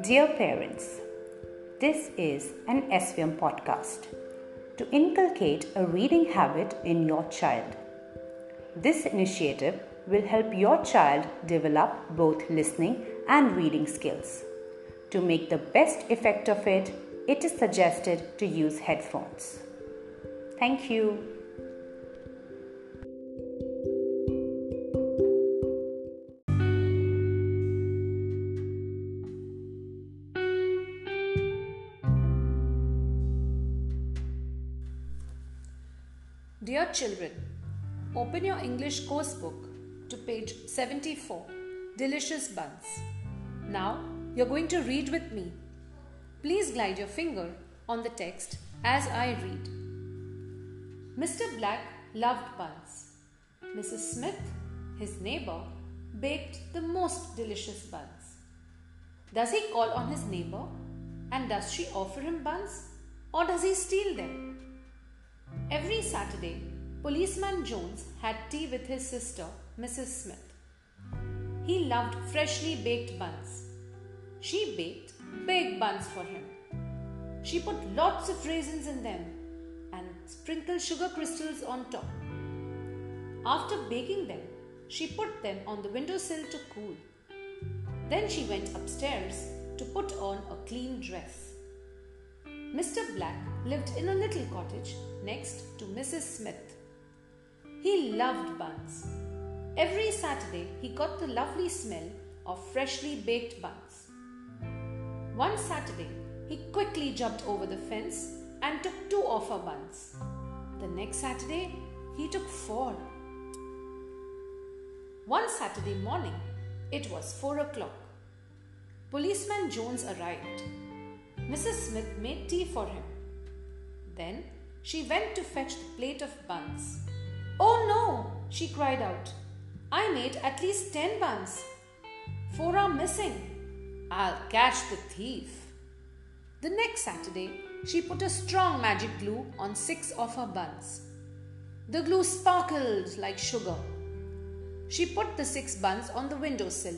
Dear parents, this is an SVM podcast to inculcate a reading habit in your child. This initiative will help your child develop both listening and reading skills. To make the best effect of it, it is suggested to use headphones. Thank you. Children, open your English course book to page 74 Delicious Buns. Now you're going to read with me. Please glide your finger on the text as I read. Mr. Black loved buns. Mrs. Smith, his neighbor, baked the most delicious buns. Does he call on his neighbor? And does she offer him buns? Or does he steal them? Every Saturday, Policeman Jones had tea with his sister, Mrs. Smith. He loved freshly baked buns. She baked big buns for him. She put lots of raisins in them and sprinkled sugar crystals on top. After baking them, she put them on the windowsill to cool. Then she went upstairs to put on a clean dress. Mr. Black lived in a little cottage next to Mrs. Smith. He loved buns. Every Saturday he got the lovely smell of freshly baked buns. One Saturday he quickly jumped over the fence and took two of her buns. The next Saturday he took four. One Saturday morning, it was four o'clock. Policeman Jones arrived. Mrs. Smith made tea for him. Then she went to fetch the plate of buns. Oh no, she cried out. I made at least ten buns. Four are missing. I'll catch the thief. The next Saturday, she put a strong magic glue on six of her buns. The glue sparkled like sugar. She put the six buns on the windowsill.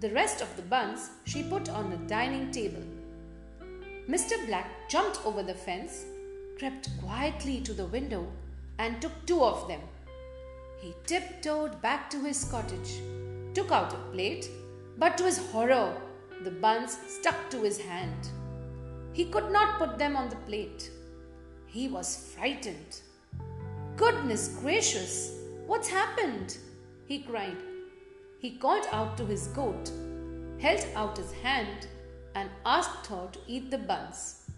The rest of the buns she put on the dining table. Mr. Black jumped over the fence, crept quietly to the window, and took two of them. He tiptoed back to his cottage, took out a plate, but to his horror, the buns stuck to his hand. He could not put them on the plate. He was frightened. Goodness gracious, what's happened? he cried. He called out to his goat, held out his hand, and asked her to eat the buns.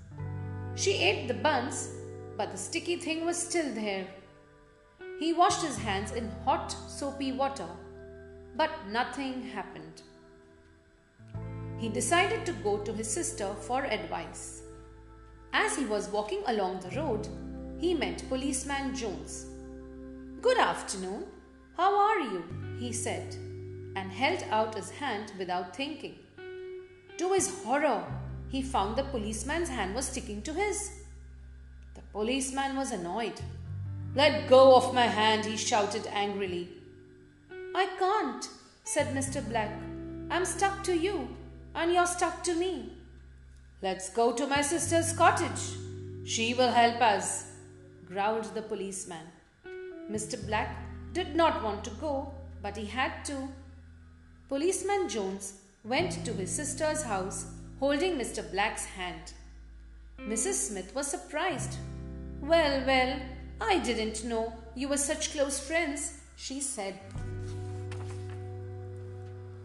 She ate the buns, but the sticky thing was still there. He washed his hands in hot, soapy water, but nothing happened. He decided to go to his sister for advice. As he was walking along the road, he met Policeman Jones. Good afternoon. How are you? he said, and held out his hand without thinking. To his horror, he found the policeman's hand was sticking to his. Policeman was annoyed. Let go of my hand, he shouted angrily. I can't, said Mr. Black. I'm stuck to you, and you're stuck to me. Let's go to my sister's cottage. She will help us, growled the policeman. Mr. Black did not want to go, but he had to. Policeman Jones went to his sister's house holding Mr. Black's hand. Mrs. Smith was surprised. Well, well, I didn't know you were such close friends, she said.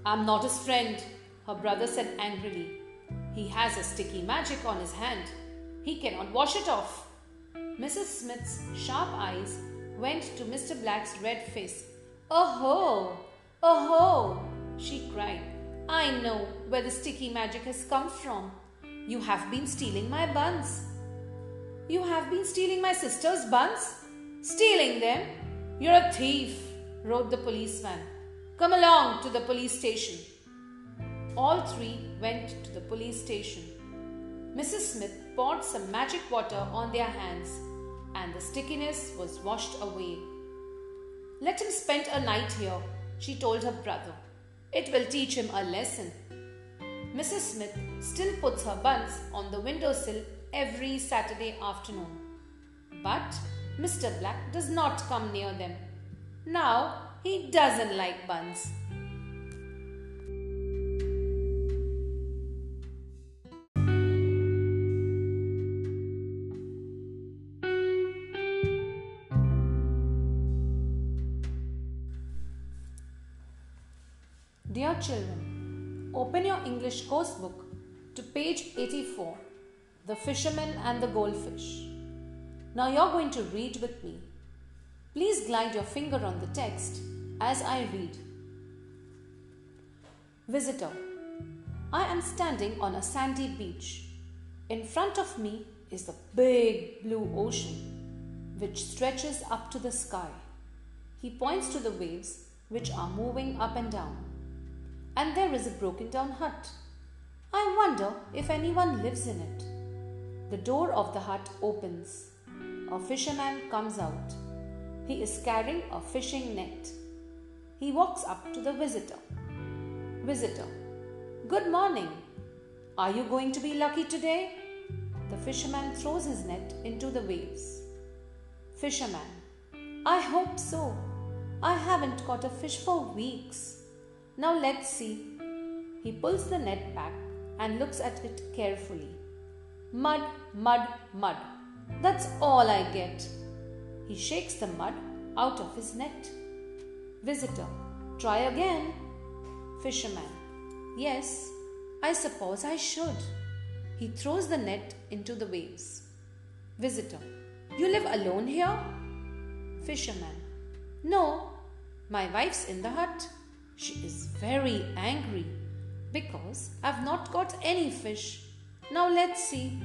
I'm not his friend, her brother said angrily. He has a sticky magic on his hand. He cannot wash it off. Mrs. Smith's sharp eyes went to Mr. Black's red face. Oh ho! Oh ho! she cried. I know where the sticky magic has come from. You have been stealing my buns. You have been stealing my sister's buns? Stealing them? You're a thief, wrote the policeman. Come along to the police station. All three went to the police station. Mrs. Smith poured some magic water on their hands and the stickiness was washed away. Let him spend a night here, she told her brother. It will teach him a lesson. Mrs. Smith still puts her buns on the windowsill every Saturday afternoon. But Mr. Black does not come near them. Now he doesn't like buns. Dear children, open your English course book to page 84 The Fisherman and the Goldfish. Now you're going to read with me. Please glide your finger on the text as I read. Visitor, I am standing on a sandy beach. In front of me is the big blue ocean, which stretches up to the sky. He points to the waves which are moving up and down and there is a broken down hut. I wonder if anyone lives in it. The door of the hut opens. A fisherman comes out. He is carrying a fishing net. He walks up to the visitor. Visitor, good morning. Are you going to be lucky today? The fisherman throws his net into the waves. Fisherman, I hope so. I haven't caught a fish for weeks. Now let's see. He pulls the net back and looks at it carefully. Mud, mud, mud. That's all I get. He shakes the mud out of his net. Visitor, try again. Fisherman, yes, I suppose I should. He throws the net into the waves. Visitor, you live alone here? Fisherman, no, my wife's in the hut. She is very angry because I've not got any fish. Now let's see.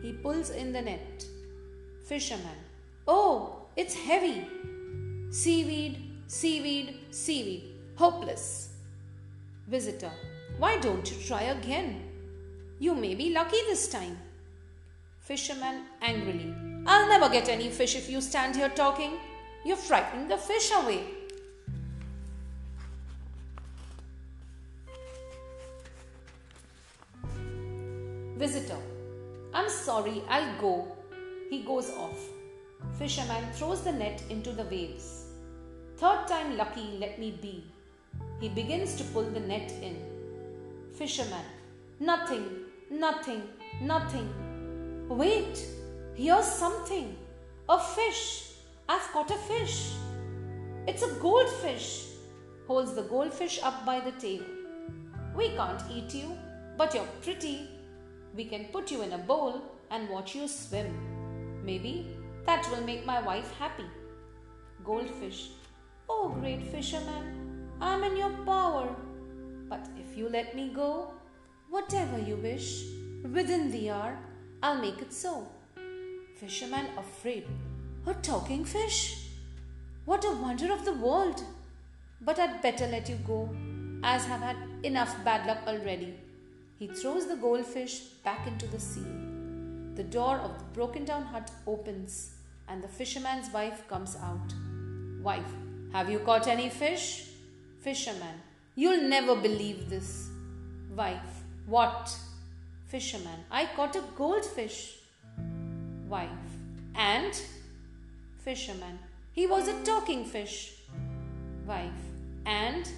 He pulls in the net. Fisherman. Oh, it's heavy. Seaweed, seaweed, seaweed. Hopeless. Visitor. Why don't you try again? You may be lucky this time. Fisherman angrily. I'll never get any fish if you stand here talking. You're frightening the fish away. Visitor. I'm sorry, I'll go. He goes off. Fisherman throws the net into the waves. Third time lucky, let me be. He begins to pull the net in. Fisherman. Nothing, nothing, nothing. Wait, here's something. A fish. I've caught a fish. It's a goldfish. Holds the goldfish up by the tail. We can't eat you, but you're pretty we can put you in a bowl and watch you swim. Maybe that will make my wife happy. Goldfish. Oh, great fisherman, I'm in your power. But if you let me go, whatever you wish, within the hour, I'll make it so. Fisherman afraid. A talking fish? What a wonder of the world! But I'd better let you go, as I've had enough bad luck already. He throws the goldfish back into the sea. The door of the broken down hut opens and the fisherman's wife comes out. Wife, have you caught any fish? Fisherman, you'll never believe this. Wife, what? Fisherman, I caught a goldfish. Wife, and? Fisherman, he was a talking fish. Wife, and?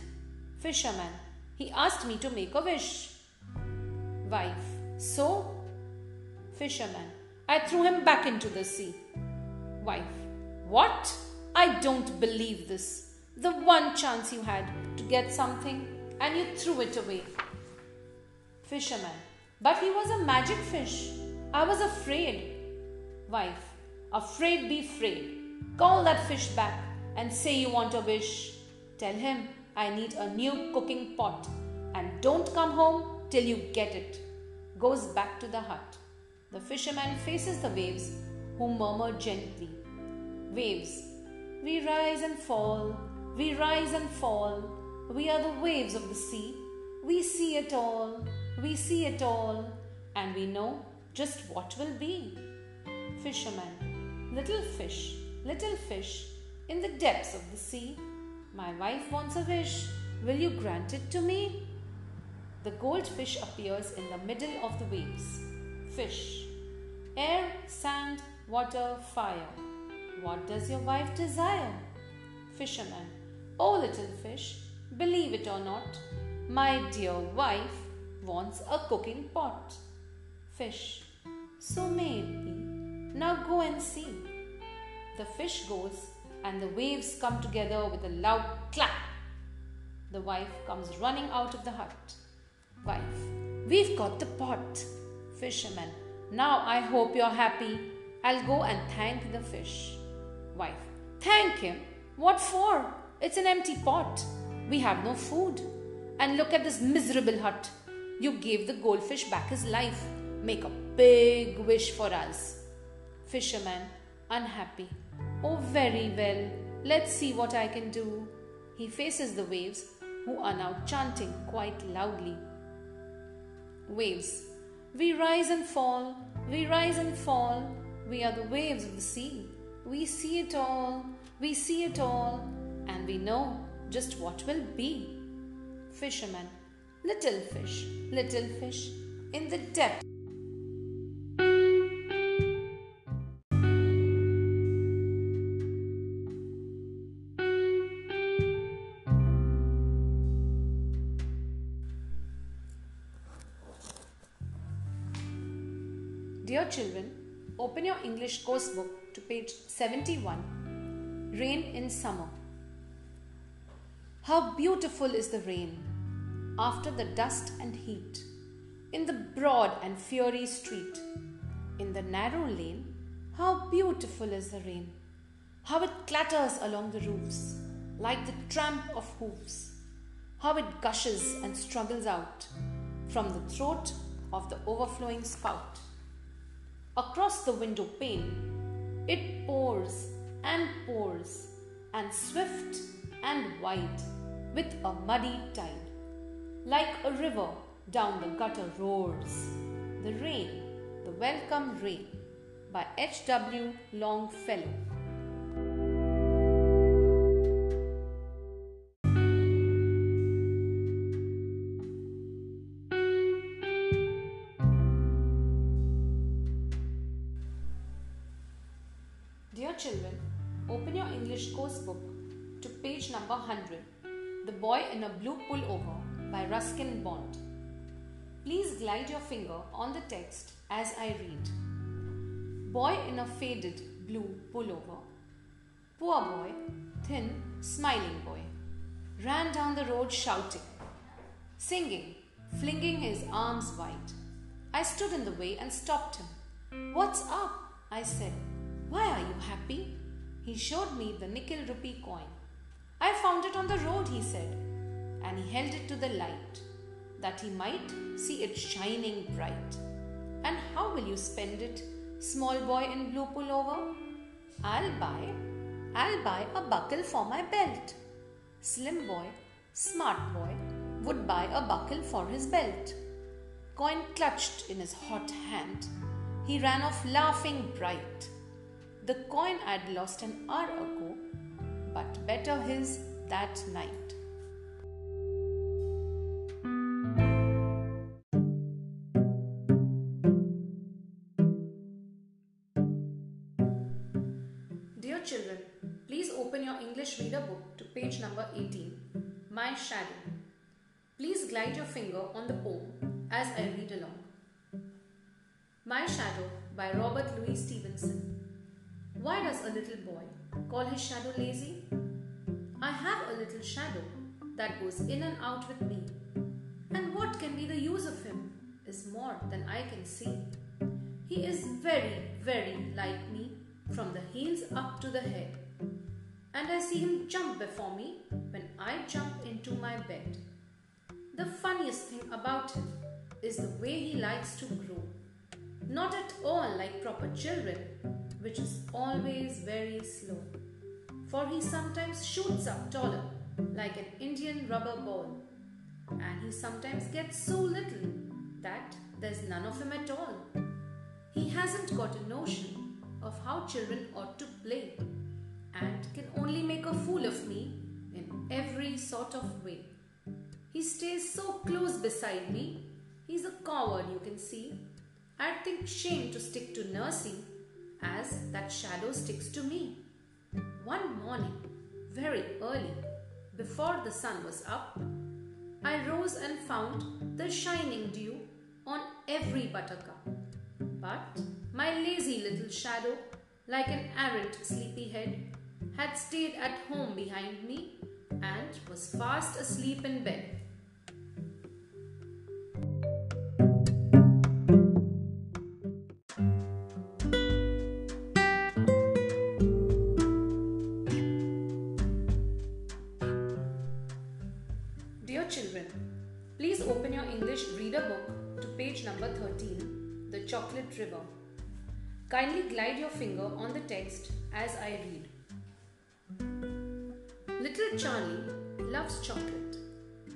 Fisherman, he asked me to make a wish. Wife. So? Fisherman. I threw him back into the sea. Wife. What? I don't believe this. The one chance you had to get something and you threw it away. Fisherman. But he was a magic fish. I was afraid. Wife. Afraid be afraid. Call that fish back and say you want a wish. Tell him I need a new cooking pot and don't come home till you get it. Goes back to the hut. The fisherman faces the waves, who murmur gently Waves, we rise and fall, we rise and fall. We are the waves of the sea. We see it all, we see it all, and we know just what will be. Fisherman, little fish, little fish, in the depths of the sea, my wife wants a wish. Will you grant it to me? The goldfish appears in the middle of the waves. Fish. Air, sand, water, fire. What does your wife desire? Fisherman. Oh, little fish, believe it or not, my dear wife wants a cooking pot. Fish. So may it be. Now go and see. The fish goes, and the waves come together with a loud clap. The wife comes running out of the hut. Wife. We've got the pot. Fisherman. Now I hope you're happy. I'll go and thank the fish. Wife. Thank him? What for? It's an empty pot. We have no food. And look at this miserable hut. You gave the goldfish back his life. Make a big wish for us. Fisherman, unhappy. Oh, very well. Let's see what I can do. He faces the waves, who are now chanting quite loudly. Waves. We rise and fall, we rise and fall. We are the waves of the sea. We see it all, we see it all, and we know just what will be. Fisherman. Little fish, little fish, in the depth. Children, open your English course book to page 71 Rain in Summer. How beautiful is the rain after the dust and heat, in the broad and fiery street, in the narrow lane. How beautiful is the rain! How it clatters along the roofs like the tramp of hoofs. How it gushes and struggles out from the throat of the overflowing spout. Across the window pane, it pours and pours, and swift and wide, with a muddy tide. Like a river down the gutter roars. The rain, the welcome rain, by H. W. Longfellow. Book to page number 100 The Boy in a Blue Pullover by Ruskin Bond. Please glide your finger on the text as I read. Boy in a faded blue pullover. Poor boy, thin, smiling boy, ran down the road shouting, singing, flinging his arms wide. I stood in the way and stopped him. What's up? I said. Why are you happy? He showed me the nickel rupee coin. I found it on the road, he said, and he held it to the light, that he might see it shining bright. And how will you spend it, small boy in blue pullover? I'll buy, I'll buy a buckle for my belt. Slim boy, smart boy, would buy a buckle for his belt. Coin clutched in his hot hand, he ran off laughing bright. The coin I'd lost an hour ago, but better his that night. Dear children, please open your English reader book to page number 18, My Shadow. Please glide your finger on the poem as I read along. My Shadow by Robert Louis Stevenson. Why does a little boy call his shadow lazy? I have a little shadow that goes in and out with me, and what can be the use of him is more than I can see. He is very, very like me from the heels up to the head, and I see him jump before me when I jump into my bed. The funniest thing about him is the way he likes to grow. Not at all like proper children, which is always very slow. For he sometimes shoots up taller, like an Indian rubber ball, and he sometimes gets so little that there's none of him at all. He hasn't got a notion of how children ought to play, and can only make a fool of me in every sort of way. He stays so close beside me. He's a coward, you can see. I'd think shame to stick to nursing as that shadow sticks to me. One morning, very early, before the sun was up, I rose and found the shining dew on every buttercup. But my lazy little shadow, like an arrant sleepyhead, had stayed at home behind me and was fast asleep in bed. Kindly glide your finger on the text as I read. Little Charlie loves chocolate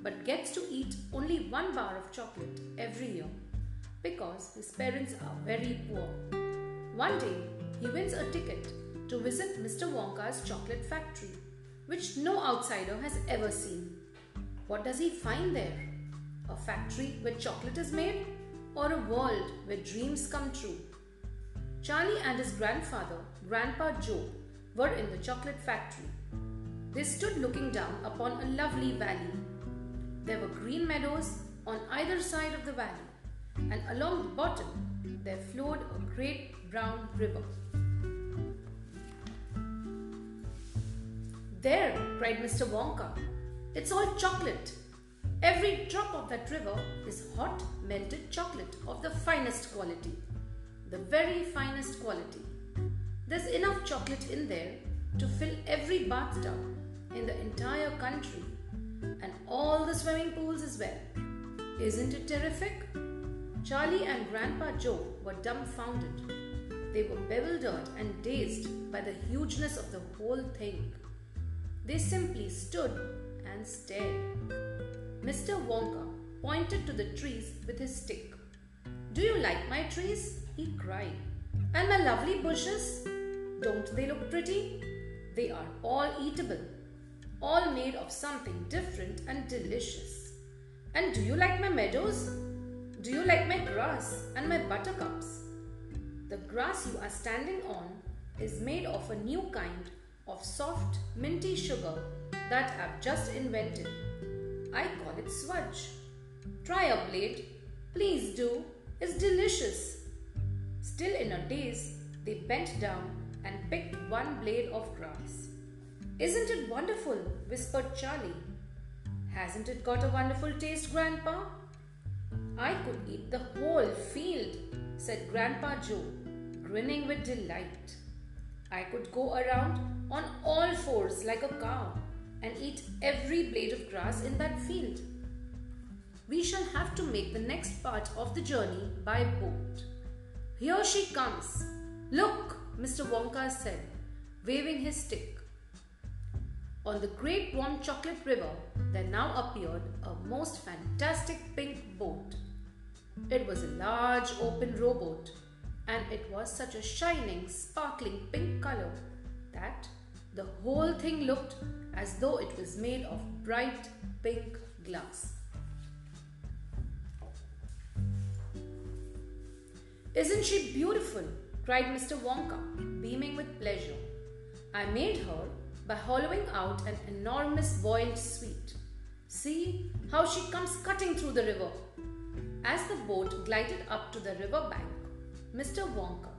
but gets to eat only one bar of chocolate every year because his parents are very poor. One day, he wins a ticket to visit Mr. Wonka's chocolate factory, which no outsider has ever seen. What does he find there? A factory where chocolate is made or a world where dreams come true? Charlie and his grandfather, Grandpa Joe, were in the chocolate factory. They stood looking down upon a lovely valley. There were green meadows on either side of the valley, and along the bottom there flowed a great brown river. There, cried Mr. Wonka, it's all chocolate. Every drop of that river is hot, melted chocolate of the finest quality. The very finest quality. There's enough chocolate in there to fill every bathtub in the entire country and all the swimming pools as well. Isn't it terrific? Charlie and Grandpa Joe were dumbfounded. They were bewildered and dazed by the hugeness of the whole thing. They simply stood and stared. Mr. Wonka pointed to the trees with his stick. Do you like my trees? He cried. And my lovely bushes? Don't they look pretty? They are all eatable, all made of something different and delicious. And do you like my meadows? Do you like my grass and my buttercups? The grass you are standing on is made of a new kind of soft, minty sugar that I've just invented. I call it swudge. Try a blade. Please do. It's delicious. Still in a daze, they bent down and picked one blade of grass. Isn't it wonderful? whispered Charlie. Hasn't it got a wonderful taste, Grandpa? I could eat the whole field, said Grandpa Joe, grinning with delight. I could go around on all fours like a cow and eat every blade of grass in that field. We shall have to make the next part of the journey by boat. Here she comes. Look, Mr. Wonka said, waving his stick. On the great warm chocolate river, there now appeared a most fantastic pink boat. It was a large open rowboat, and it was such a shining, sparkling pink color that the whole thing looked as though it was made of bright pink glass. Isn't she beautiful? cried Mr. Wonka, beaming with pleasure. I made her by hollowing out an enormous boiled sweet. See how she comes cutting through the river. As the boat glided up to the river bank, Mr. Wonka,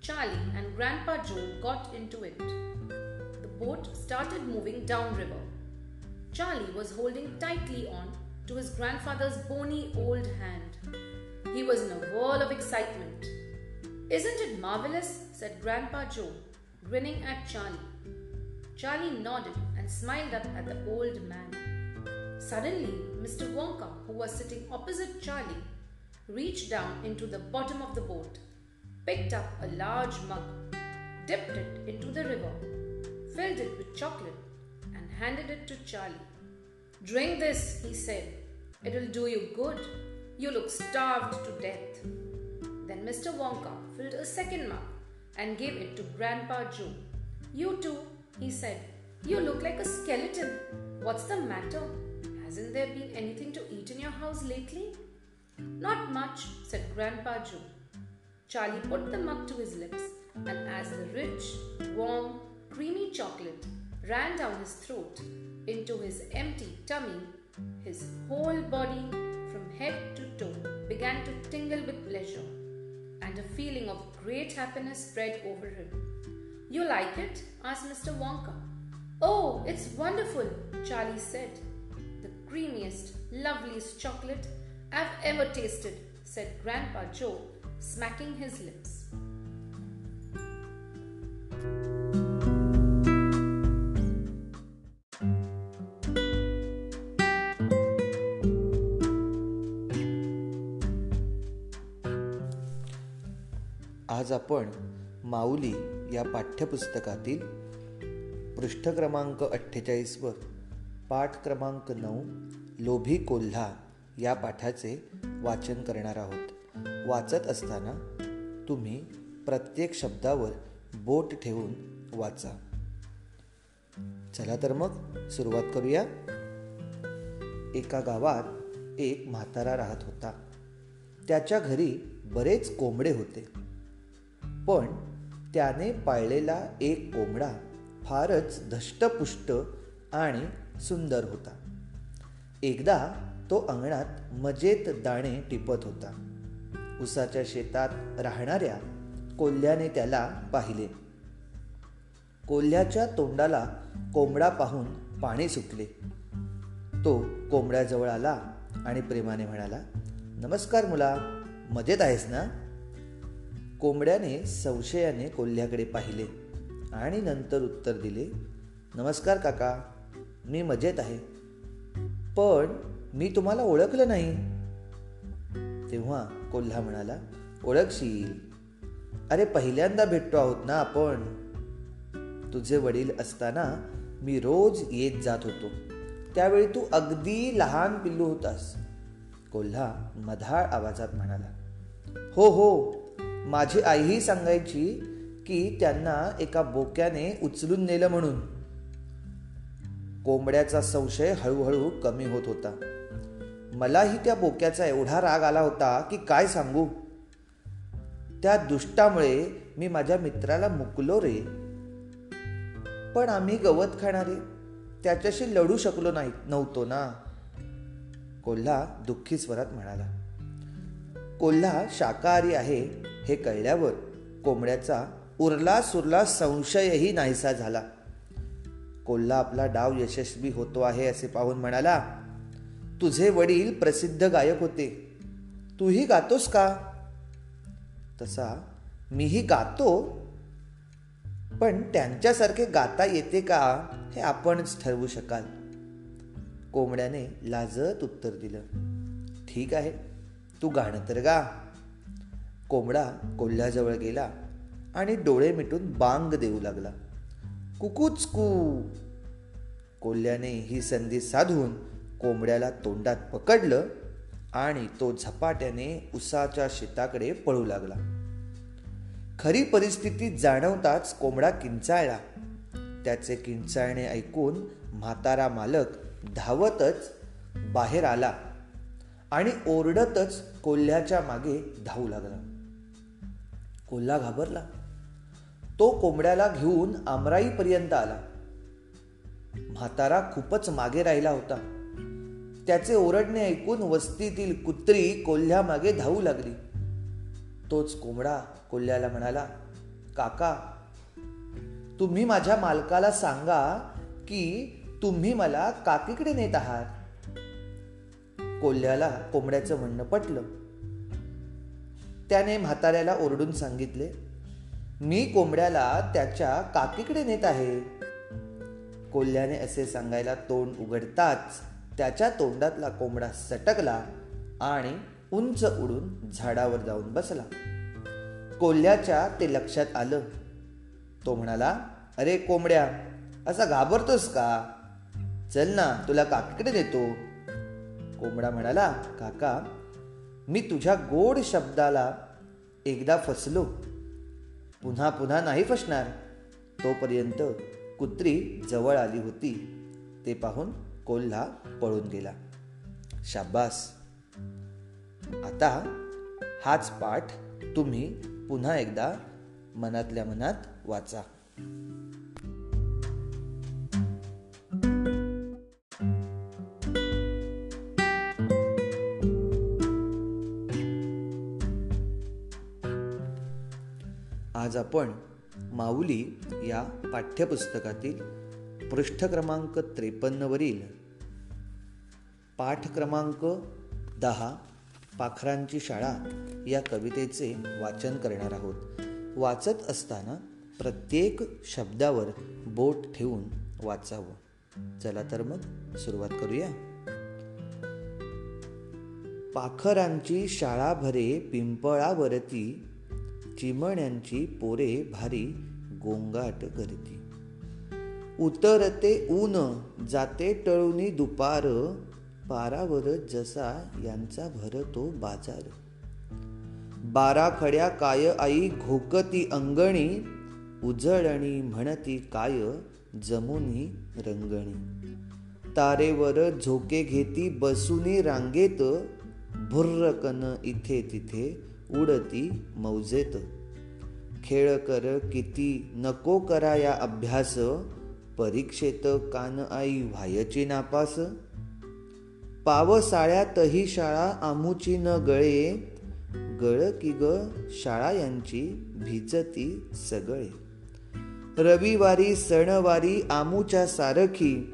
Charlie, and Grandpa Joe got into it. The boat started moving downriver. Charlie was holding tightly on to his grandfather's bony old hand. He was in a whirl of excitement. Isn't it marvelous? said Grandpa Joe, grinning at Charlie. Charlie nodded and smiled up at the old man. Suddenly, Mr. Wonka, who was sitting opposite Charlie, reached down into the bottom of the boat, picked up a large mug, dipped it into the river, filled it with chocolate, and handed it to Charlie. Drink this, he said. It'll do you good. You look starved to death. Then Mr. Wonka filled a second mug and gave it to Grandpa Joe. You too, he said. You look like a skeleton. What's the matter? Hasn't there been anything to eat in your house lately? Not much, said Grandpa Joe. Charlie put the mug to his lips, and as the rich, warm, creamy chocolate ran down his throat into his empty tummy, his whole body head to toe began to tingle with pleasure, and a feeling of great happiness spread over him. You like it? asked Mr. Wonka. Oh, it's wonderful, Charlie said. The creamiest, loveliest chocolate I've ever tasted, said Grandpa Joe, smacking his lips. आज आपण माऊली या पाठ्यपुस्तकातील पृष्ठ क्रमांक अठ्ठेचाळीसवर पाठ क्रमांक नऊ लोभी कोल्हा या पाठाचे वाचन करणार आहोत. वाचत असताना तुम्ही प्रत्येक शब्दावर बोट ठेवून वाचा. चला तर मग सुरुवात करूया. एका गावात एक म्हातारा राहत होता. त्याच्या घरी बरेच कोंबडे होते. पण त्याने पाळलेला एक कोंबडा फारच धष्टपुष्ट आणि सुंदर होता. एकदा तो अंगणात मजेत दाणे टिपत होता. उसाच्या शेतात राहणाऱ्या कोल्ह्याने त्याला पाहिले. कोल्ह्याच्या तोंडाला कोंबडा पाहून पाणी सुटले. तो कोंबड्याजवळ आला आणि प्रेमाने म्हणाला नमस्कार मुला मजेत आहेस ना? कोंबड्याने संशयाने कोल्ह्याकडे पाहिले आणि नंतर उत्तर दिले नमस्कार काका मी मजेत आहे पण मी तुम्हाला ओळखलं नाही. तेव्हा कोल्हा म्हणाला ओळखशील? अरे पहिल्यांदा भेटतो आहोत ना आपण? तुझे वडील असताना मी रोज येत जात होतो. त्यावेळी तू अगदी लहान पिल्लू होतास. कोल्हा मधाळ आवाजात म्हणाला हो हो माझी आईही सांगायची की त्यांना एका बोक्याने उचलून नेलं म्हणून. कोंबड्याचा संशय हळूहळू कमी होत होता. मलाही त्या बोक्याचा एवढा राग आला होता की काय सांगू? त्या दुष्टामुळे मी माझ्या मित्राला मुकलो रे. पण आम्ही गवत खाणारे. त्याच्याशी लढू शकलो नाही नव्हतो ना. कोल्हा दुःखी स्वरात म्हणाला. कोल्हा शाकाहारी आहे हे कळल्यावर कोंबड्याचा उरला सुरला संशयही नाहीसा झाला. कोल्हा आपला डाव यशस्वी होतो आहे असे पाहून म्हणाला तुझे वडील प्रसिद्ध गायक होते. तूही गातोस का? तसा मीही गातो. पण त्यांच्यासारखे गाता येते का हे आपणच ठरवू शकाल. कोंबड्याने लाजत उत्तर दिलं ठीक आहे. तू गाणं तर गा. कोंबडा कोल्ह्याजवळ गेला आणि डोळे मिटून बांग देऊ लागला. कुकूच कू. कोल्ह्याने ही संधी साधून कोंबड्याला तोंडात पकडलं आणि तो झपाट्याने उसाच्या शेताकडे पळू लागला. खरी परिस्थिती जाणवताच कोंबडा किंचाळला. त्याचे किंचाळणे ऐकून म्हातारा मालक धावतच बाहेर आला. आणि ओरडतच कोल्ह्याच्या मागे धावू लागला. कोल्हा घाबरला. तो कोंबड्याला घेऊन आमराईपर्यंत आला. म्हातारा खूपच मागे राहिला होता. त्याचे ओरडणे ऐकून वस्तीतील कुत्री कोल्ह्या मागे धावू लागली. तोच कोंबडा कोल्ह्याला म्हणाला काका तुम्ही माझ्या मालकाला सांगा की तुम्ही मला काकीकडे नेत आहात. कोल्ह्याला कोंबड्याचं म्हणणं पटलं. त्याने म्हाताऱ्याला ओरडून सांगितले मी कोंबड्याला त्याच्या काकीकडे नेत आहे. कोल्ह्याने असे सांगायला तोंड उघडताच त्याच्या तोंडातला कोंबडा सटकला आणि उंच उडून झाडावर जाऊन बसला. कोल्ह्याच्या ते लक्षात आलं. तो म्हणाला अरे कोंबड्या असा घाबरतोस का? चल ना तुला काकीकडे देतो कोंबडा म्हणाला काका मी तुझ्या गोड शब्दाला एकदा फसलो. पुन्हा पुन्हा नाही फसणार. तोपर्यंत कुत्री जवळ आली होती. ते पाहून कोल्हा पळून गेला. शाबास आता हाच पाठ तुम्ही पुन्हा एकदा मनातल्या मनात वाचा. आज आपण माऊली या पाठ्यपुस्तकातील पृष्ठ क्रमांक त्रेपन्नवरील पाठ क्रमांक दहा पाखरांची शाळा या कवितेचे वाचन करणार आहोत. वाचत असताना प्रत्येक शब्दावर बोट ठेवून वाचावं. चला तर मग सुरुवात करूया. पाखरांची शाळा भरे पिंपळावरती चिमण्यांची पोरे भारी गोंगाट करती. उतरते ऊन जाते टळूनी दुपार पारावर जसा यांचा भरतो बाजार. बारा खड्या काय आई घोकती अंगणी उजळणी म्हणती काय जमुनी रंगणी. तारेवर झोके घेती बसुनी रांगेत भुर्रकन इथे तिथे उडती मौजेत. खेळ कर किती नको करा या अभ्यास परीक्षेत कान आई व्हायची नापास. पावसाळ्यातही शाळा आमुची न गळे गळ की ग शाळा यांची भिजती सगळे. रविवारी सणवारी आमूच्या सारखी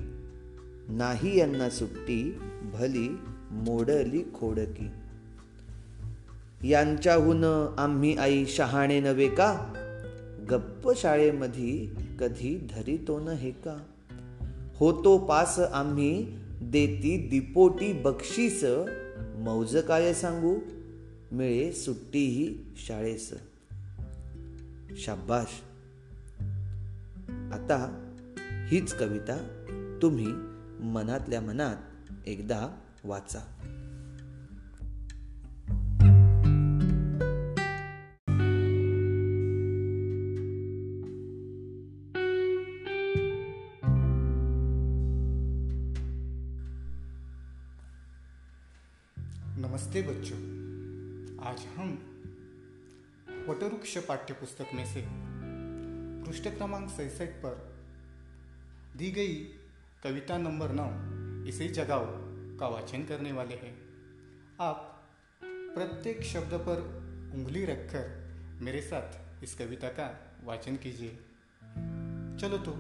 नाही यांना सुट्टी भली मोडली खोडकी. यांच्याहून आम्ही आई शहाणे नव्हे का? गप्प शाळेमध्ये कधी धरितो न हे का? होतो पास आम्ही देती दिपोटी बक्षीस. मौज काय सांगू? मिळे सुट्टीही शाळेस. शाबाश. आता हीच कविता तुम्ही मनातल्या मनात एकदा वाचा. वटवृक्ष पाठ्यपुस्तक में से पृष्ठ क्रमांक सैंसठ पर दी गई कविता नंबर नौ, इसे जगाओ का वाचन करने वाले हैं। आप प्रत्येक शब्द पर उंगली रखकर मेरे साथ इस कविता का वाचन कीजिए। चलो तो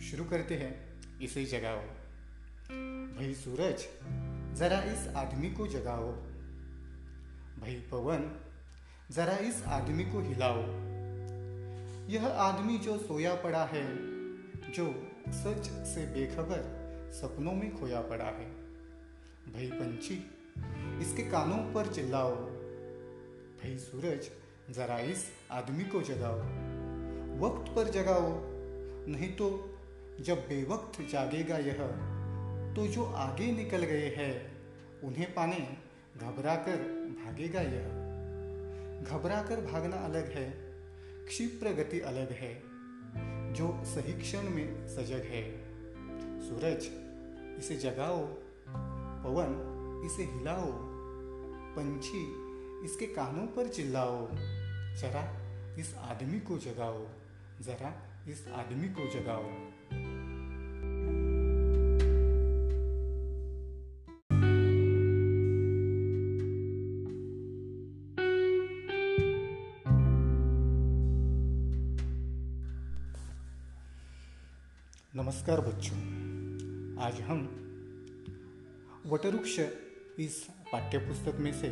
शुरू करते हैं इसे जगाओ। भाई सूरज, जरा इस आदमी को जगाओ। भाई पवन जरा इस आदमी को हिलाओ। यह आदमी जो सोया पड़ा है, जो सच से बेखबर सपनों में खोया पड़ा है। भाई पंछी, इसके कानों पर चिल्लाओ। भाई सूरज, जरा इस आदमी को जगाओ। वक्त पर जगाओ, नहीं तो जब बेवक्त जागेगा यह तो जो आगे निकल गए हैं, उन्हें पाने घबरा कर भागेगा यह। घबरा कर भागना अलग है, क्षिप्र गति अलग है, जो सही क्षण में सजग है। सूरज, इसे जगाओ। पवन, इसे हिलाओ। पंछी, इसके कानों पर चिल्लाओ। जरा इस आदमी को जगाओ। जरा इस आदमी को जगाओ। नमस्कार बच्चों। आज हम वटवृक्ष इस पाठ्यपुस्तक में से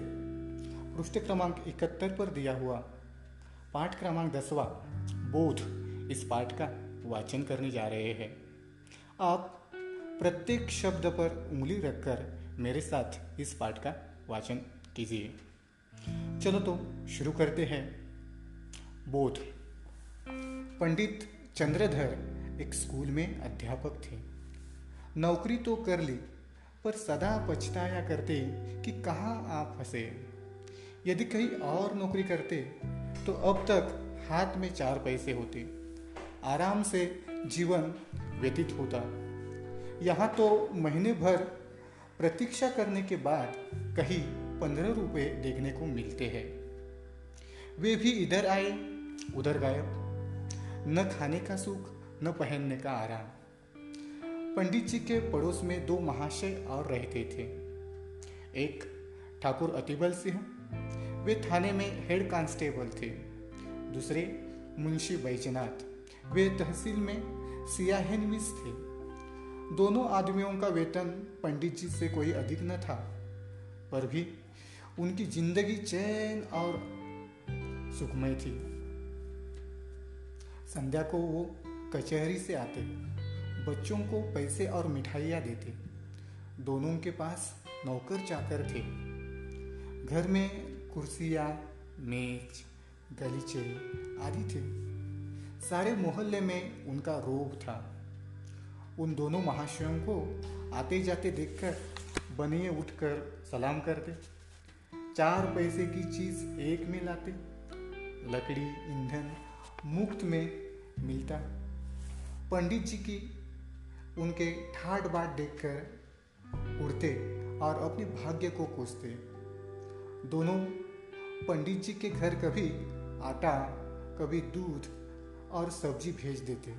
पृष्ठ क्रमांक इकहत्तर पर दिया हुआ पाठ क्रमांक दसवा बोध इस पाठ का वाचन करने जा रहे हैं। आप प्रत्येक शब्द पर उंगली रखकर मेरे साथ इस पाठ का वाचन कीजिए। चलो तो शुरू करते हैं। बोध। पंडित चंद्रधर एक स्कूल में अध्यापक थे। नौकरी तो कर ली, पर सदा पछताया करते कि कहाँ आप फंसे। यदि कहीं और नौकरी करते तो अब तक हाथ में चार पैसे होते। आराम से जीवन व्यतीत होता। यहाँ तो महीने भर प्रतीक्षा करने के बाद कहीं पंद्रह रुपए देखने को मिलते हैं। वे भी इधर आए, उधर गायब। न खाने का सुख न पहनने का आराम। पंडित जी के पड़ोस में दो महाशय और रहते थे। एक ठाकुर अतिबल सिंह, वे थाने में हेड कांस्टेबल थे। दूसरे मुंशी बैजनाथ, वे तहसील में सियाहनविस थे। दोनों आदमियों का वेतन पंडित जी से कोई अधिक न था, पर भी उनकी ज़िंदगी चैन और सुखमय थी। संध्या को वो कचहरी से आते बच्चों को पैसे और मिठाइयाँ देते दोनों के पास नौकर चाकर थे। घर में कुर्सियाँ, मेज, गलीचे आदि थे। सारे मोहल्ले में उनका रोब था। उन दोनों महाशयों को आते जाते देखकर बनिए उठकर सलाम करते। चार पैसे की चीज़ एक में लाते। लकड़ी, ईंधन मुफ़्त में मिलता। पंडित जी की उनके ठाट बाट देखकर उड़ते और अपने भाग्य को कोसते। दोनों पंडित जी के घर कभी आटा, कभी दूध और सब्ज़ी भेज देते।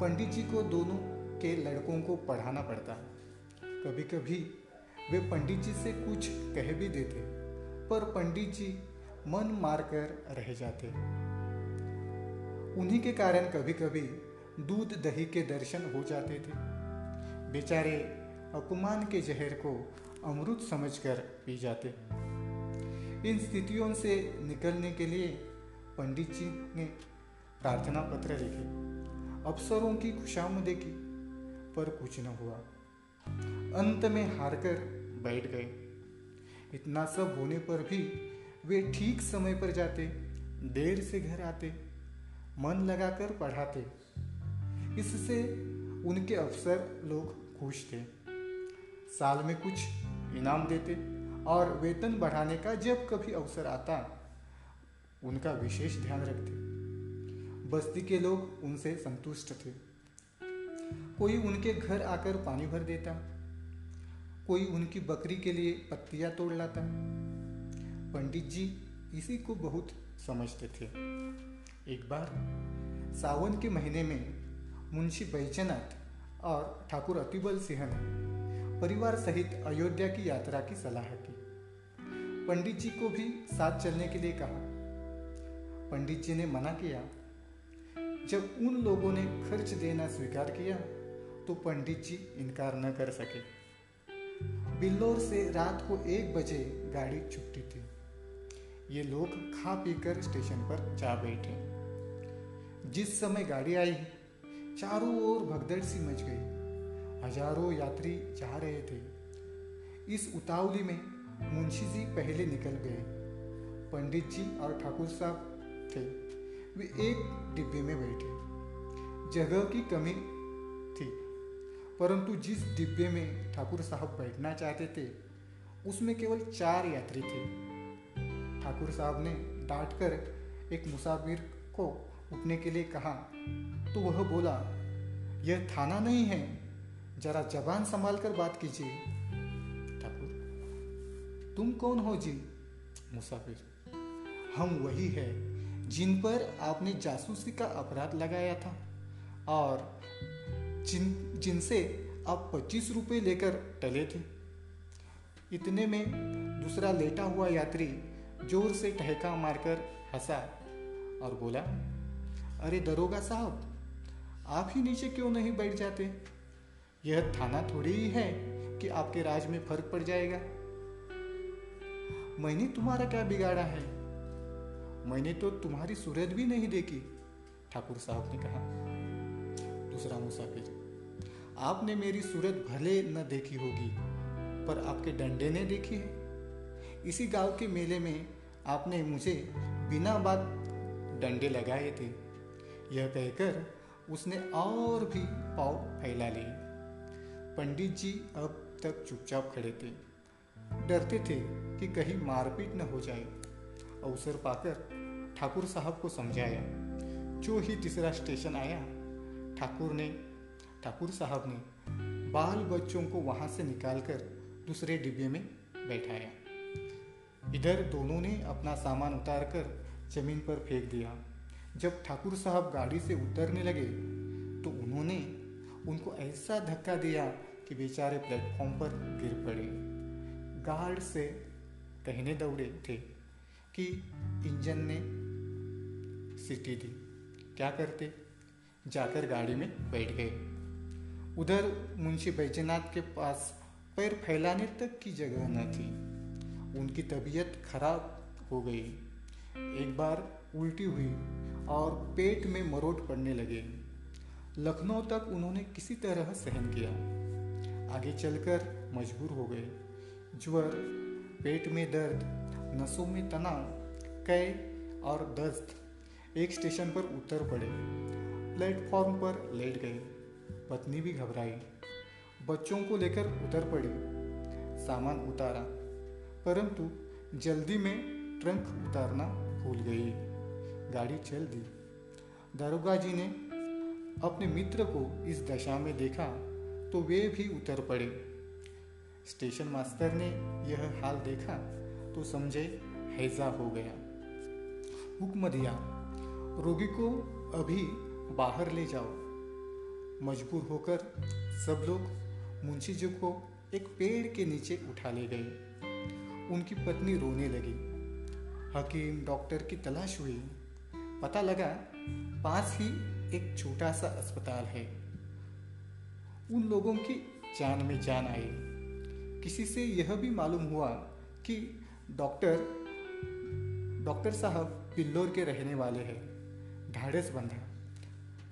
पंडित जी को दोनों के लड़कों को पढ़ाना पड़ता। कभी कभी वे पंडित जी से कुछ कह भी देते, पर पंडित जी मन मारकर रह जाते। उन्हीं के कारण कभी कभी दूध दही के दर्शन हो जाते थे। बेचारे अपमान के जहर को अमृत समझकर पी जाते। इन स्थितियों से निकलने के लिए पंडित जी ने प्रार्थना पत्र लिखे। अफसरों की खुशामदी की पर कुछ न हुआ। अंत में हारकर बैठ गए। इतना सब होने पर भी वे ठीक समय पर जाते, देर से घर आते, मन लगाकर पढ़ाते। इससे उनके अफसर लोग खुश थे। साल में कुछ इनाम देते और वेतन बढ़ाने का जब कभी अवसर आता, उनका विशेष ध्यान रखते। बस्ती के लोग उनसे संतुष्ट थे। कोई उनके घर आकर पानी भर देता, कोई उनकी बकरी के लिए पत्तियाँ तोड़ लाता। पंडित जी इसी को बहुत समझते थे। एक बार सावन के महीने में मुंशी बैजनाथ और ठाकुर अतिबल सिंह ने परिवार सहित अयोध्या की यात्रा की सलाह की। पंडित जी को भी साथ चलने के लिए कहा। पंडित जी ने मना किया। जब उन लोगों ने खर्च देना स्वीकार किया तो पंडित जी इनकार न कर सके। बिल्लोर से रात को एक बजे गाड़ी छुट्टी थी। ये लोग खा पीकर स्टेशन पर जा बैठे। जिस समय गाड़ी आई चारों ओर भगदड़ सी मच गई। हज़ारों यात्री जा रहे थे। इस उतावली में मुंशी जी पहले निकल गए। पंडित जी और ठाकुर साहब थे। वे एक डिब्बे में बैठे। जगह की कमी थी। परंतु जिस डिब्बे में ठाकुर साहब बैठना चाहते थे, उसमें केवल चार यात्री थे। ठाकुर साहब ने डांट कर एक मुसाफिर को उठने के लिए कहा तो वह बोला, यह थाना नहीं है। जरा जबान संभाल कर बात कीजिए। ठाकुर, तुम कौन हो जी? मुसाफिर, हम वही है जिन पर आपने जासूसी का अपराध लगाया था और जिन, जिनसे आप पच्चीस रुपये लेकर टले थे। इतने में दूसरा लेटा हुआ यात्री ज़ोर से ठहका मारकर हंसा और बोला, अरे दरोगा साहब आप ही नीचे क्यों नहीं बैठ जाते? यह थाना थोड़ी ही है कि आपके राज में फ़र्क पड़ जाएगा। मैंने तुम्हारा क्या बिगाड़ा है? मैंने तो तुम्हारी सूरत भी नहीं देखी, ठाकुर साहब ने कहा। दूसरा मुसाफिर, आपने मेरी सूरत भले न देखी होगी, पर आपके डंडे ने देखी है। इसी गाँव के मेले में आपने मुझे बिना बात डंडे लगाए थे। यह कहकर उसने और भी पाव फैला लिए। पंडित जी अब तक चुपचाप खड़े थे। डरते थे कि कहीं मारपीट न हो जाए। अवसर पाकर ठाकुर साहब को समझाया। जो ही तीसरा स्टेशन आया, ठाकुर ने, ठाकुर साहब ने बाल बच्चों को वहाँ से निकालकर दूसरे डिब्बे में बैठाया। इधर दोनों ने अपना सामान उतार कर ज़मीन पर फेंक दिया। जब ठाकुर साहब गाड़ी से उतरने लगे तो उन्होंने उनको ऐसा धक्का दिया कि बेचारे प्लेटफॉर्म पर गिर पड़े। गार्ड से कहने दौड़े थे कि इंजन ने सीटी दी क्या करते? जाकर गाड़ी में बैठ गए। उधर मुंशी बैजनाथ के पास पैर फैलाने तक की जगह न थी। उनकी तबीयत खराब हो गई। एक बार उल्टी हुई और पेट में मरोट पड़ने लगे। लखनऊ तक उन्होंने किसी तरह सहन किया। आगे चलकर मजबूर हो गए। ज्वर, पेट में दर्द, नसों में तनाव, कै और दस्त एक स्टेशन पर उतर पड़े। प्लेटफॉर्म पर लेट गए। पत्नी भी घबराई। बच्चों को लेकर उतर पड़ी। सामान उतारा। परंतु जल्दी में ट्रंक उतारना भूल गई। गाड़ी चल दी। दारोगा जी ने अपने मित्र को इस दशा में देखा तो वे भी उतर पड़े। स्टेशन मास्टर ने यह हाल देखा तो समझे हैजा हो गया। हुक्म दिया, रोगी को अभी बाहर ले जाओ। मजबूर होकर सब लोग मुंशी जी को एक पेड़ के नीचे उठा ले गए। उनकी पत्नी रोने लगी। हकीम डॉक्टर की तलाश हुई। पता लगा पास ही एक छोटा सा अस्पताल है। उन लोगों की जान में जान आई। किसी से यह भी मालूम हुआ कि डॉक्टर डॉक्टर साहब पिल्लोर के रहने वाले हैं, ढाढ़स बंधा।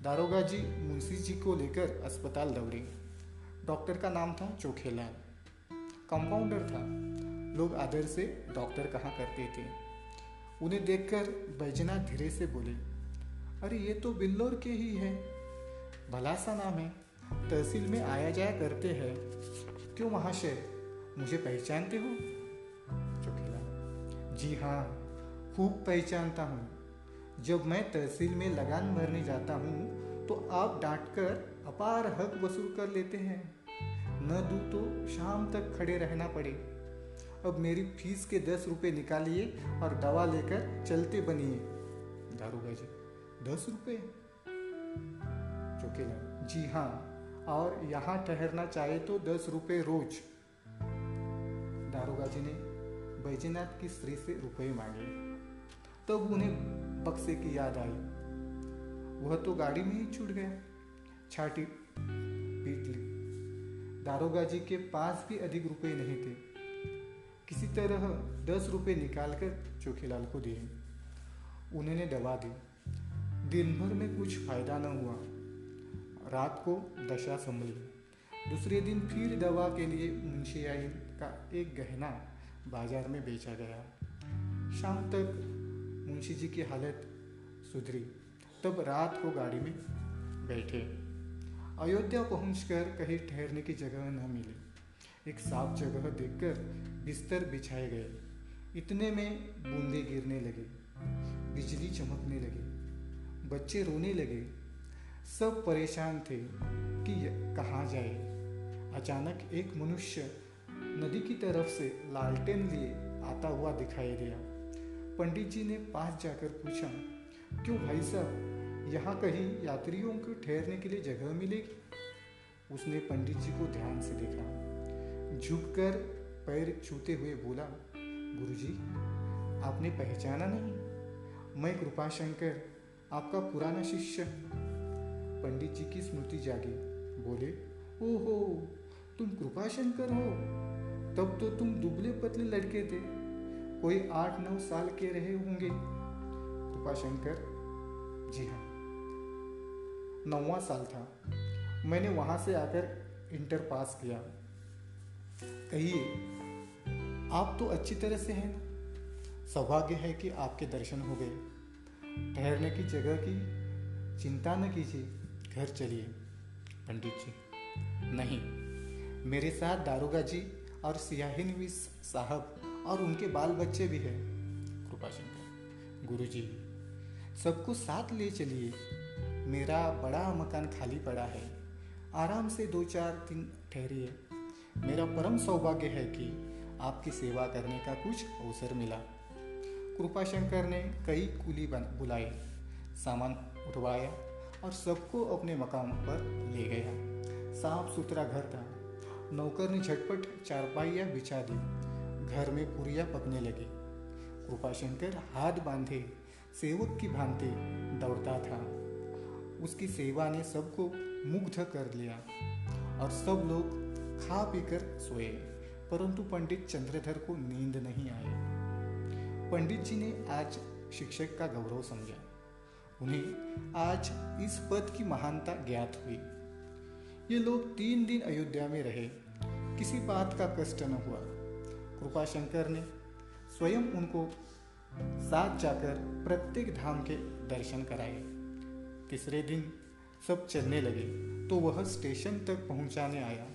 दारोगा जी मुंशी जी को लेकर अस्पताल दौड़े। डॉक्टर का नाम था चोखेलाल। कंपाउंडर था। लोग आदर से डॉक्टर कहा करते थे? उन्हें देखकर बैजनाथ धीरे से बोले, अरे, ये तो बिल्लोर के ही है। भला सा नाम है तहसील में आया जाया करते हैं। क्यों महाशय मुझे पहचानते हो? चौकीला जी हाँ खूब पहचानता हूँ। जब मैं तहसील में लगान भरने जाता हूँ तो आप डांट कर अपार हक वसूल कर लेते हैं। न दू तो शाम तक खड़े रहना पड़े। अब मेरी फ़ीस के दस रुपए निकालिए और दवा लेकर चलते बनिए। दारूगा जी दस रुपये चौकीदार जी हाँ और यहाँ ठहरना चाहे तो दस रुपये रोज। दारोगा जी ने बैजनाथ की स्त्री से रुपए मांगे। तब उन्हें बक्से की याद आई। वह तो गाड़ी में ही छूट गया। छाटी पीट ली। दारोगा जी के पास भी अधिक रुपए नहीं थे। तरह दस रुपए निकालकर चोखेलाल को दिए। उन्होंने दवा दी। दिन भर में कुछ फ़ायदा न हुआ। रात को दशा संभली। दूसरे दिन फिर दवा के लिए मुंशियाई का एक गहना बाज़ार में बेचा गया। शाम तक मुंशी जी की हालत सुधरी। तब रात को गाड़ी में बैठे। अयोध्या पहुंचकर कहीं ठहरने की जगह न मिली। एक साफ़ जगह देखकर बिस्तर बिछाए गए। इतने में बूंदे गिरने लगे, बिजली चमकने लगी, बच्चे रोने लगे। सब परेशान थे कि कहाँ जाए। अचानक एक मनुष्य नदी की तरफ़ से लालटेन लिए आता हुआ दिखाई दिया। पंडित जी ने पास जाकर पूछा, क्यों भाई साहब, यहाँ कहीं यात्रियों को ठहरने के लिए जगह मिलेगी? उसने पंडित जी को ध्यान से देखा। झुककर पैर छूते हुए बोला, गुरुजी, आपने पहचाना नहीं? मैं कृपाशंकर, आपका पुराना शिष्य. पंडित जी की स्मृति जागी। बोले, ओहो, तुम कृपाशंकर हो? तब तो तुम दुबले पतले लड़के थे। कोई आठ नौ साल के रहे होंगे। कृपाशंकर, जी हाँ नौवा साल था। मैंने वहाँ से आकर इंटर पास किया। कहिए आप तो अच्छी तरह से हैं। सौभाग्य है कि आपके दर्शन हो गए। ठहरने की जगह की चिंता न कीजिए। घर चलिए। पंडित जी, नहीं, मेरे साथ दारोगा जी और सियाहिन साहब और उनके बाल बच्चे भी हैं। कृपाशंकर गुरु जी सबको साथ ले चलिए। मेरा बड़ा मकान खाली पड़ा है। आराम से दो चार दिन ठहरिए। मेरा परम सौभाग्य है कि आपकी सेवा करने का कुछ अवसर मिला। कृपा शंकर ने कई कुली बुलाए सामान उठवाया और सबको अपने मकाम पर ले गया। साफ़ सुथरा घर था। नौकर ने झटपट चारपाइया बिछा दी। घर में पुरिया पकने लगी। कृपाशंकर हाथ बांधे, सेवक की भांति दौड़ता था। उसकी सेवा ने सबको मुग्ध कर लिया और सब लोग खा पीकर सोए। परंतु पंडित चंद्रधर को नींद नहीं आई। पंडित जी ने आज शिक्षक का गौरव समझा। उन्हें आज इस पद की महानता ज्ञात हुई। ये लोग तीन दिन अयोध्या में रहे। किसी बात का कष्ट न हुआ। कृपा शंकर ने स्वयं उनको साथ जाकर प्रत्येक धाम के दर्शन कराए। तीसरे दिन सब चलने लगे तो वह स्टेशन तक पहुँचाने आया।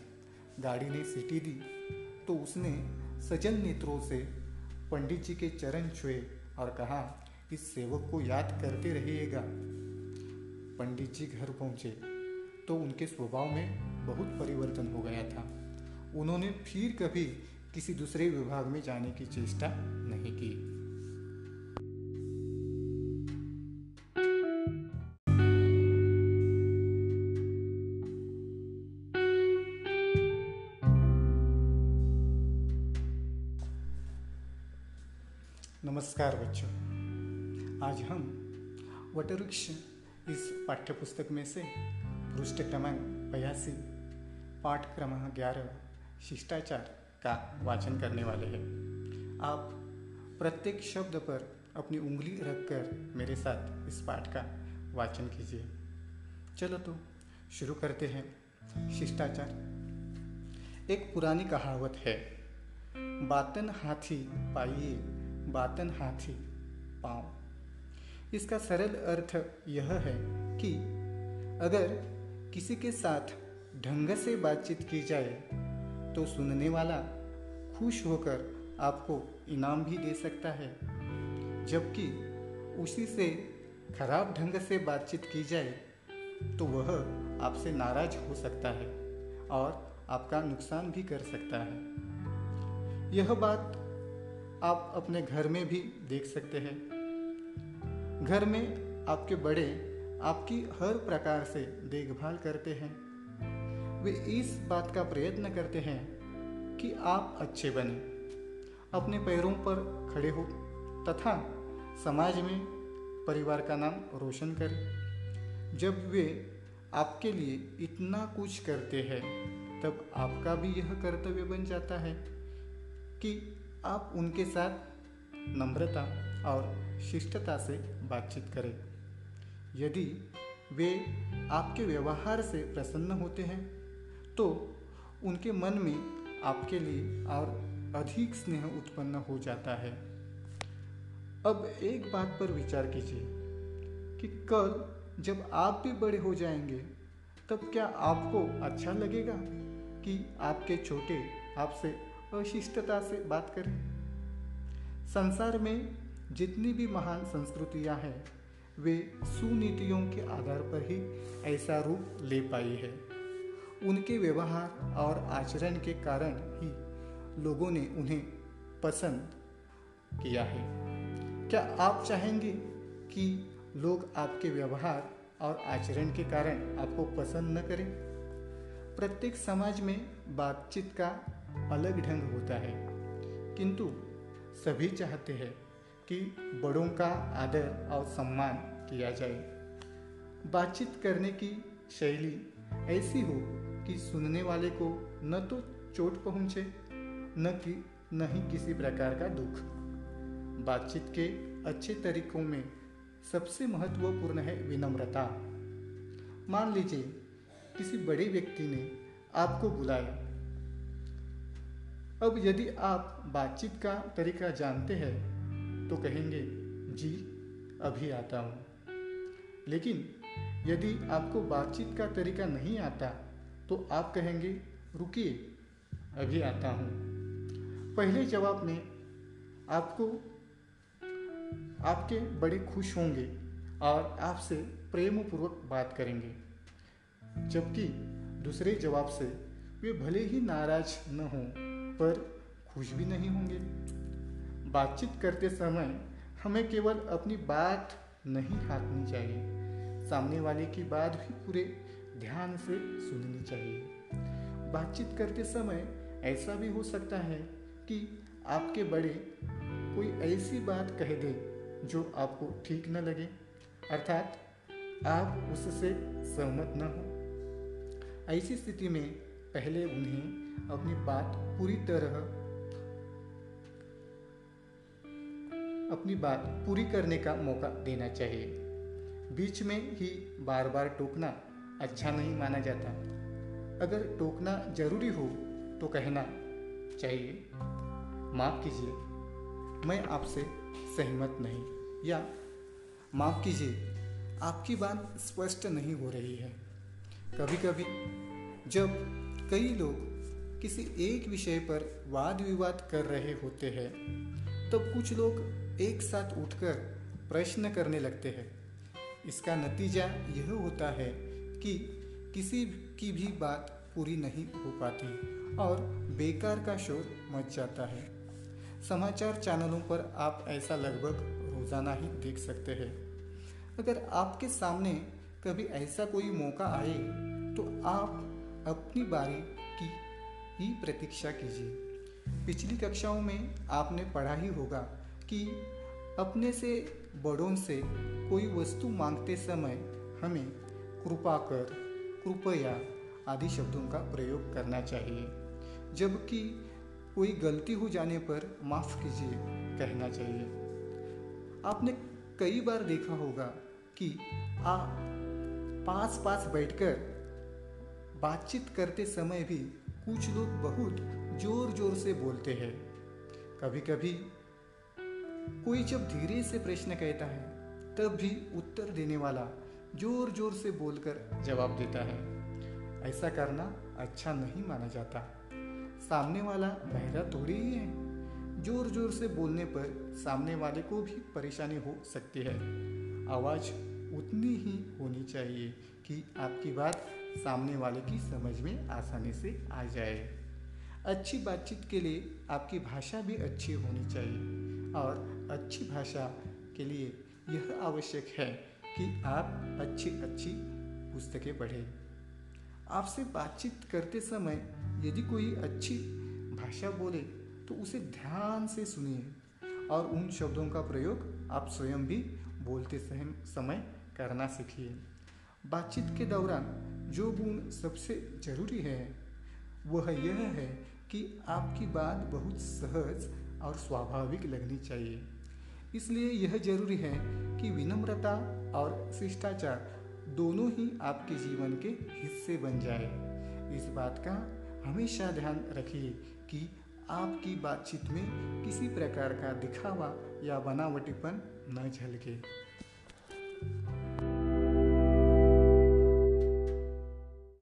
गाड़ी ने सीटी दी। तो उसने सजन नेत्रों से पंडित जी के चरण छुए और कहा, इस सेवक को याद करते रहिएगा। पंडित जी घर पहुँचे तो उनके स्वभाव में बहुत परिवर्तन हो गया था। उन्होंने फिर कभी किसी दूसरे विभाग में जाने की चेष्टा नहीं की। वटवृक्ष इस पाठ्यपुस्तक में से पृष्ठ क्रमांक बयासी पाठ क्रमांक ग्यारह शिष्टाचार का वाचन करने वाले हैं आप प्रत्येक शब्द पर अपनी उंगली रखकर मेरे साथ इस पाठ का वाचन कीजिए चलो तो शुरू करते हैं शिष्टाचार एक पुरानी कहावत है बातन हाथी पाइए बातन हाथी पाँव इसका सरल अर्थ यह है कि अगर किसी के साथ ढंग से बातचीत की जाए तो सुनने वाला खुश होकर आपको इनाम भी दे सकता है। जबकि उसी से खराब ढंग से बातचीत की जाए तो वह आपसे नाराज़ हो सकता है और आपका नुकसान भी कर सकता है। यह बात आप अपने घर में भी देख सकते हैं। घर में आपके बड़े आपकी हर प्रकार से देखभाल करते हैं। वे इस बात का प्रयत्न करते हैं कि आप अच्छे बने, अपने पैरों पर खड़े हो तथा समाज में परिवार का नाम रोशन करें। जब वे आपके लिए इतना कुछ करते हैं, तब आपका भी यह कर्तव्य बन जाता है कि आप उनके साथ नम्रता और शिष्टता से बातचीत करें। यदि वे आपके व्यवहार से प्रसन्न होते हैं तो उनके मन में आपके लिए और अधिक स्नेह उत्पन्न हो जाता है। अब एक बात पर विचार कीजिए कि कल जब आप भी बड़े हो जाएँगे, तब क्या आपको अच्छा लगेगा कि आपके छोटे आपसे अशिष्टता से बात करें? संसार में जितनी भी महान संस्कृतियाँ हैं, वे सुनीतियों के आधार पर ही ऐसा रूप ले पाई है। उनके व्यवहार और आचरण के कारण ही लोगों ने उन्हें पसंद किया है। क्या आप चाहेंगे कि लोग आपके व्यवहार और आचरण के कारण आपको पसंद न करें? प्रत्येक समाज में बातचीत का अलग ढंग होता है, किंतु सभी चाहते हैं कि बड़ों का आदर और सम्मान किया जाए। बातचीत करने की शैली ऐसी हो कि सुनने वाले को न तो चोट पहुँचे, न कि, न ही किसी प्रकार का दुख। बातचीत के अच्छे तरीकों में सबसे महत्वपूर्ण है विनम्रता। मान लीजिए, किसी बड़े व्यक्ति ने आपको बुलाया। अब यदि आप बातचीत का तरीका जानते हैं तो कहेंगे, जी, अभी आता हूँ। लेकिन यदि आपको बातचीत का तरीका नहीं आता तो आप कहेंगे, रुकिए, अभी आता हूँ। पहले जवाब में आपको, आपके बड़े खुश होंगे और आपसे प्रेम पूर्वक बात करेंगे। जबकि दूसरे जवाब से वे भले ही नाराज़ न हों, पर खुश भी नहीं होंगे। बातचीत करते समय हमें केवल अपनी बात नहीं हाँकनी चाहिए। सामने वाले की बात भी पूरे ध्यान से सुननी चाहिए। बातचीत करते समय ऐसा भी हो सकता है कि आपके बड़े कोई ऐसी बात कह दे जो आपको ठीक न लगे। अर्थात आप उससे सहमत न हो। ऐसी स्थिति में पहले उन्हें अपनी बात पूरी तरह अपनी बात पूरी करने का मौका देना चाहिए। बीच में ही बार बार टोकना अच्छा नहीं माना जाता। अगर टोकना ज़रूरी हो तो कहना चाहिए। माफ़ कीजिए, मैं आपसे सहमत नहीं। या माफ़ कीजिए, आपकी बात स्पष्ट नहीं हो रही है। कभी कभी जब कई लोग किसी एक विषय पर वाद विवाद कर रहे होते हैं, तब कुछ लोग एक साथ उठकर प्रश्न करने लगते हैं। इसका नतीजा यह होता है कि किसी की भी बात पूरी नहीं हो पाती और बेकार का शोर मच जाता है। समाचार चैनलों पर आप ऐसा लगभग रोज़ाना ही देख सकते हैं। अगर आपके सामने कभी ऐसा कोई मौका आए तो आप अपनी बारी की ही प्रतीक्षा कीजिए। पिछली कक्षाओं में आपने पढ़ा ही होगा कि अपने से, बड़ों से कोई वस्तु मांगते समय हमें कृपा कर, कृपया आदि शब्दों का प्रयोग करना चाहिए। जबकि कोई गलती हो जाने पर माफ़ कीजिए, कहना चाहिए। आपने कई बार देखा होगा कि आप पास पास बैठकर बातचीत करते समय भी कुछ लोग बहुत ज़ोर ज़ोर से बोलते हैं। कभी कभी कोई जब धीरे से प्रश्न कहता है, तब भी उत्तर देने वाला ज़ोर ज़ोर से बोलकर जवाब देता है, ऐसा करना अच्छा नहीं माना जाता। सामने वाला बहरा थोड़ी ही है। ज़ोर ज़ोर से बोलने पर सामने वाले को भी परेशानी हो सकती है। आवाज़ उतनी ही होनी चाहिए कि आपकी बात सामने वाले की समझ में आसानी से आ जाए। अच्छी बातचीत के लिए आपकी भाषा भी अच्छी होनी चाहिए और अच्छी भाषा के लिए यह आवश्यक है कि आप अच्छी अच्छी पुस्तकें पढ़ें। आपसे बातचीत करते समय यदि कोई अच्छी भाषा बोले तो उसे ध्यान से सुनिए और उन शब्दों का प्रयोग आप स्वयं भी बोलते समय करना सीखिए। बातचीत के दौरान जो गुण सबसे ज़रूरी है, वह यह है कि आपकी बात बहुत सहज और स्वाभाविक लगनी चाहिए। इसलिए यह ज़रूरी है कि विनम्रता और शिष्टाचार दोनों ही आपके जीवन के हिस्से बन जाए। इस बात का हमेशा ध्यान रखिए कि आपकी बातचीत में किसी प्रकार का दिखावा या बनावटीपन न झलके।